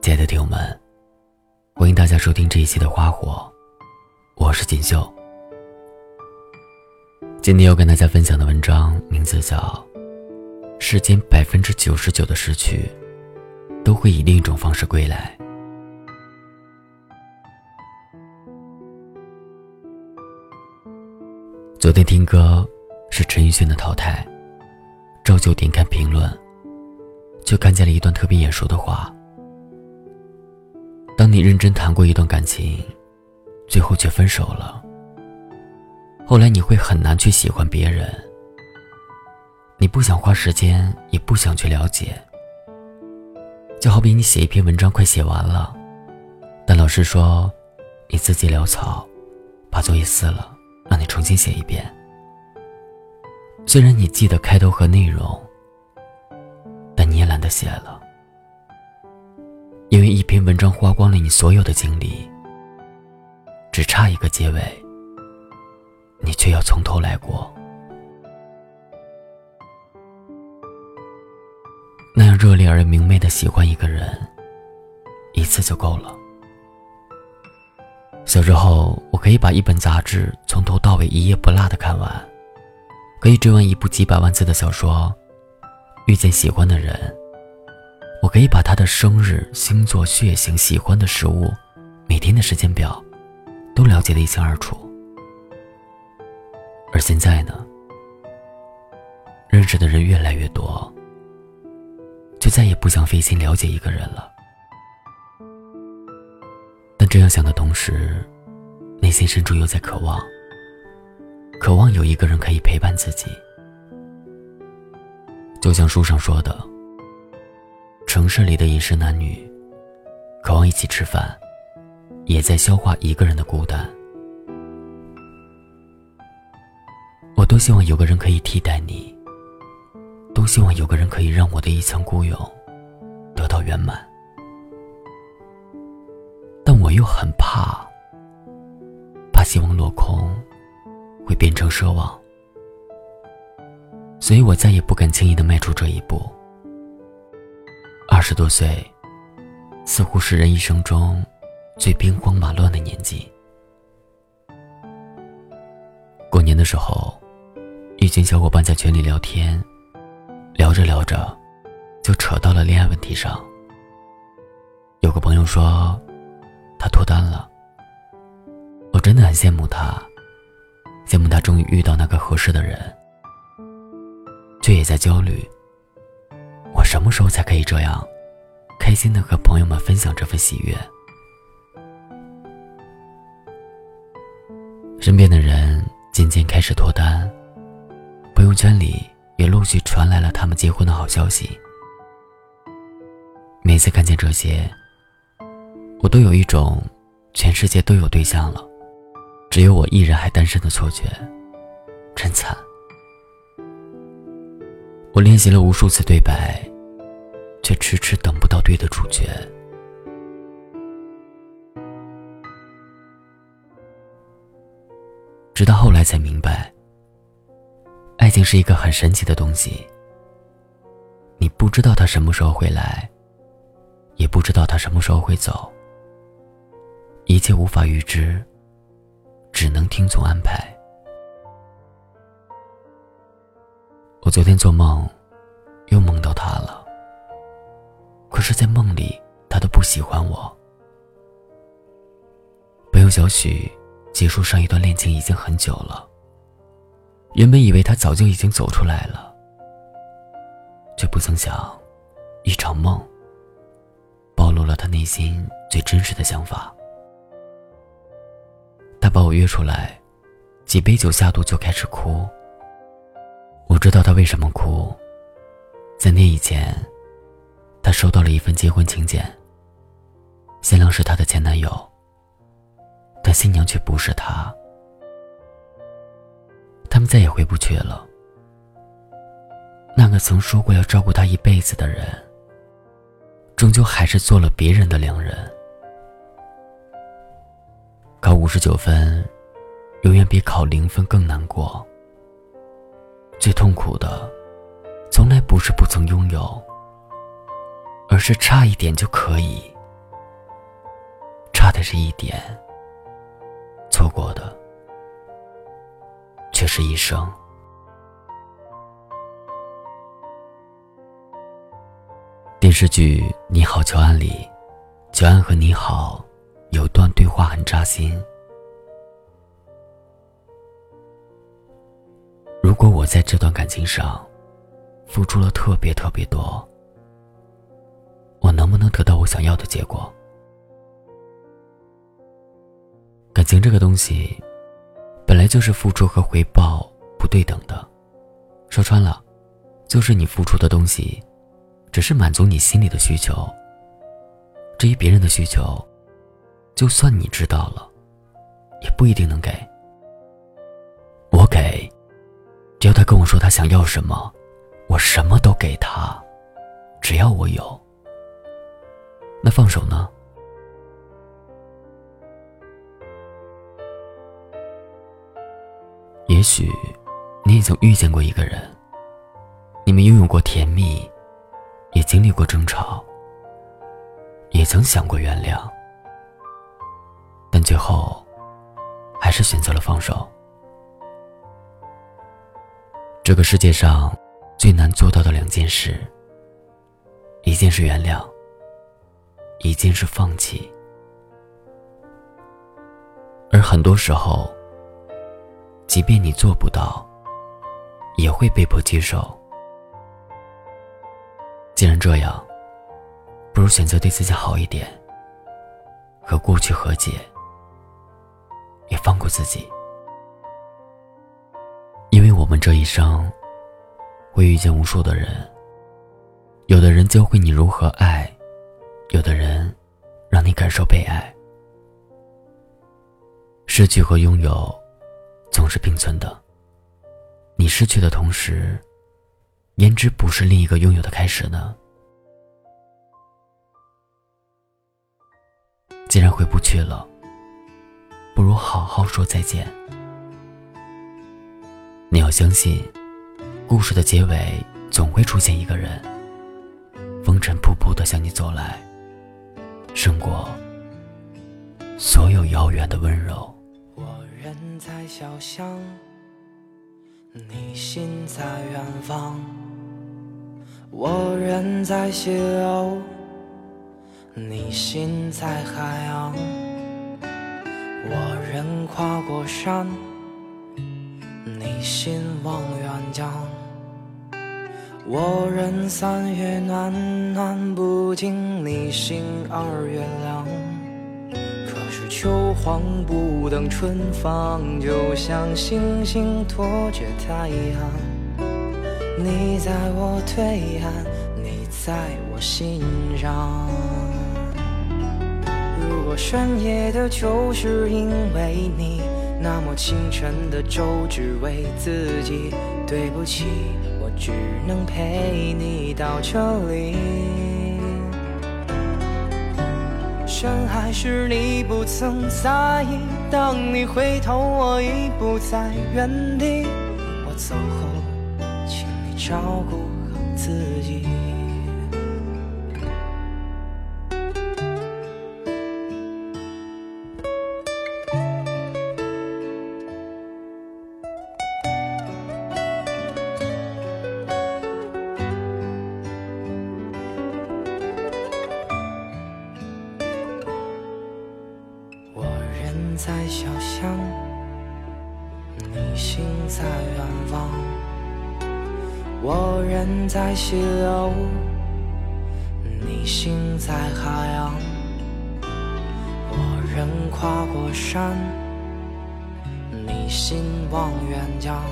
亲爱的听友们，欢迎大家收听这一期的《花火》，我是锦绣。今天要跟大家分享的文章名字叫《世间百分之九十九的失去，都会以另一种方式归来》。昨天听歌是陈奕迅的《淘汰》，照旧点开评论，就看见了一段特别眼熟的话。当你认真谈过一段感情，最后却分手了，后来你会很难去喜欢别人。你不想花时间，也不想去了解。就好比你写一篇文章快写完了，但老师说你字迹潦草，把作业撕了，让你重新写一遍。虽然你记得开头和内容，但你也懒得写了。因为一篇文章花光了你所有的精力，只差一个结尾，你却要从头来过。那样热烈而明媚的喜欢一个人，一次就够了。小时候，我可以把一本杂志从头到尾一页不落的看完，可以追完一部几百万字的小说，遇见喜欢的人。我可以把他的生日、星座、血型、喜欢的食物、每天的时间表，都了解的一清二楚。而现在呢，认识的人越来越多，却再也不想费心了解一个人了。但这样想的同时，内心深处又在渴望，渴望有一个人可以陪伴自己，就像书上说的。城市里的饮食男女，渴望一起吃饭，也在消化一个人的孤单。我多希望有个人可以替代你，多希望有个人可以让我的一腔孤勇得到圆满。但我又很怕，怕希望落空，会变成奢望，所以我再也不敢轻易的迈出这一步。二十多岁，似乎是人一生中最兵荒马乱的年纪。过年的时候，一群小伙伴在群里聊天，聊着聊着，就扯到了恋爱问题上。有个朋友说，他脱单了。我真的很羡慕他，羡慕他终于遇到那个合适的人，却也在焦虑。我什么时候才可以这样，开心的和朋友们分享这份喜悦？身边的人渐渐开始脱单，朋友圈里也陆续传来了他们结婚的好消息。每次看见这些，我都有一种全世界都有对象了，只有我一人还单身的错觉，真惨。我练习了无数次对白，却迟迟等不到对的主角。直到后来才明白，爱情是一个很神奇的东西。你不知道他什么时候会来，也不知道他什么时候会走。一切无法预知，只能听从安排。我昨天做梦，又梦到他了。可是，在梦里，他都不喜欢我。朋友小许结束上一段恋情已经很久了。原本以为他早就已经走出来了，却不曾想，一场梦暴露了他内心最真实的想法。他把我约出来，几杯酒下肚就开始哭。我知道他为什么哭。三天以前，他收到了一份结婚请柬。新郎是他的前男友，但新娘却不是他。他们再也回不去了。那个曾说过要照顾他一辈子的人，终究还是做了别人的良人。考五十九分，永远比考零分更难过。最痛苦的，从来不是不曾拥有，而是差一点就可以，差的是一点，错过的却是一生。电视剧《你好，乔安》里，乔安和你好有段对话很扎心。如果我在这段感情上付出了特别特别多，我能不能得到我想要的结果？感情这个东西，本来就是付出和回报不对等的。说穿了，就是你付出的东西，只是满足你心里的需求。至于别人的需求，就算你知道了，也不一定能给。跟我说他想要什么，我什么都给他，只要我有。那放手呢？也许你已经遇见过一个人，你们拥有过甜蜜，也经历过争吵，也曾想过原谅，但最后还是选择了放手。这个世界上最难做到的两件事，一件是原谅。一件是放弃，而很多时候，即便你做不到，也会被迫接受。既然这样，不如选择对自己好一点，和过去和解，也放过自己，我们这一生会遇见无数的人，有的人教会你如何爱。有的人，让你感受被爱。失去和拥有，总是并存的。你失去的同时，焉知不是另一个拥有的开始呢？既然回不去了，不如好好说再见。你要相信，故事的结尾总会出现一个人，风尘仆仆的向你走来。胜过所有遥远的温柔。我人在小巷，你心在远方。我人在西楼，你心在海洋。我人跨过山，你心望远江。我任三月暖暖不经你心二月凉，可是秋黄不等春放，就像星星拖着太阳。你在我对岸，你在我心上。如果深夜的酒是因为你，那么清晨的粥只为自己。对不起。我只能陪你到这里。深海时你不曾在意，当你回头，我已不在原地。我走后，请你照顾好自己。在小巷，你心在远方。我人在西楼，你心在海洋。我人跨过山，你心望远江。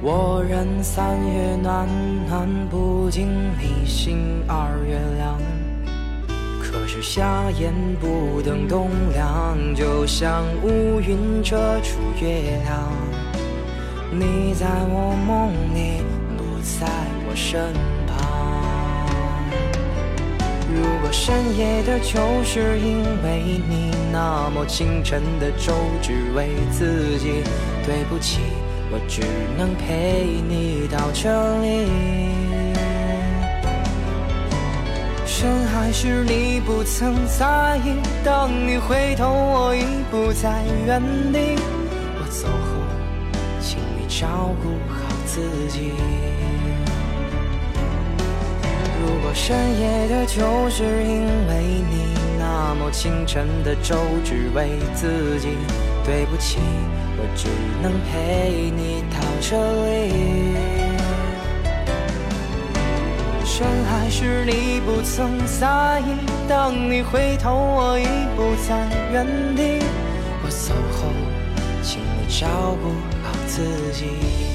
我人三月暖暖不经你心二月凉。是夏夜不等冬凉，就像乌云遮住月亮。你在我梦里，不在我身旁。如果深夜的酒是因为你，那么清晨的粥只为自己。对不起，我只能陪你到这里。深海。还是你不曾在意。当你回头，我已不在原地。我走后，请你照顾好自己。如果深夜的酒是因为你，那么清晨的粥只为自己。对不起，我只能陪你到这里。深还是你不曾在意？当你回头，我已不在原地。我走后，请你照顾好自己。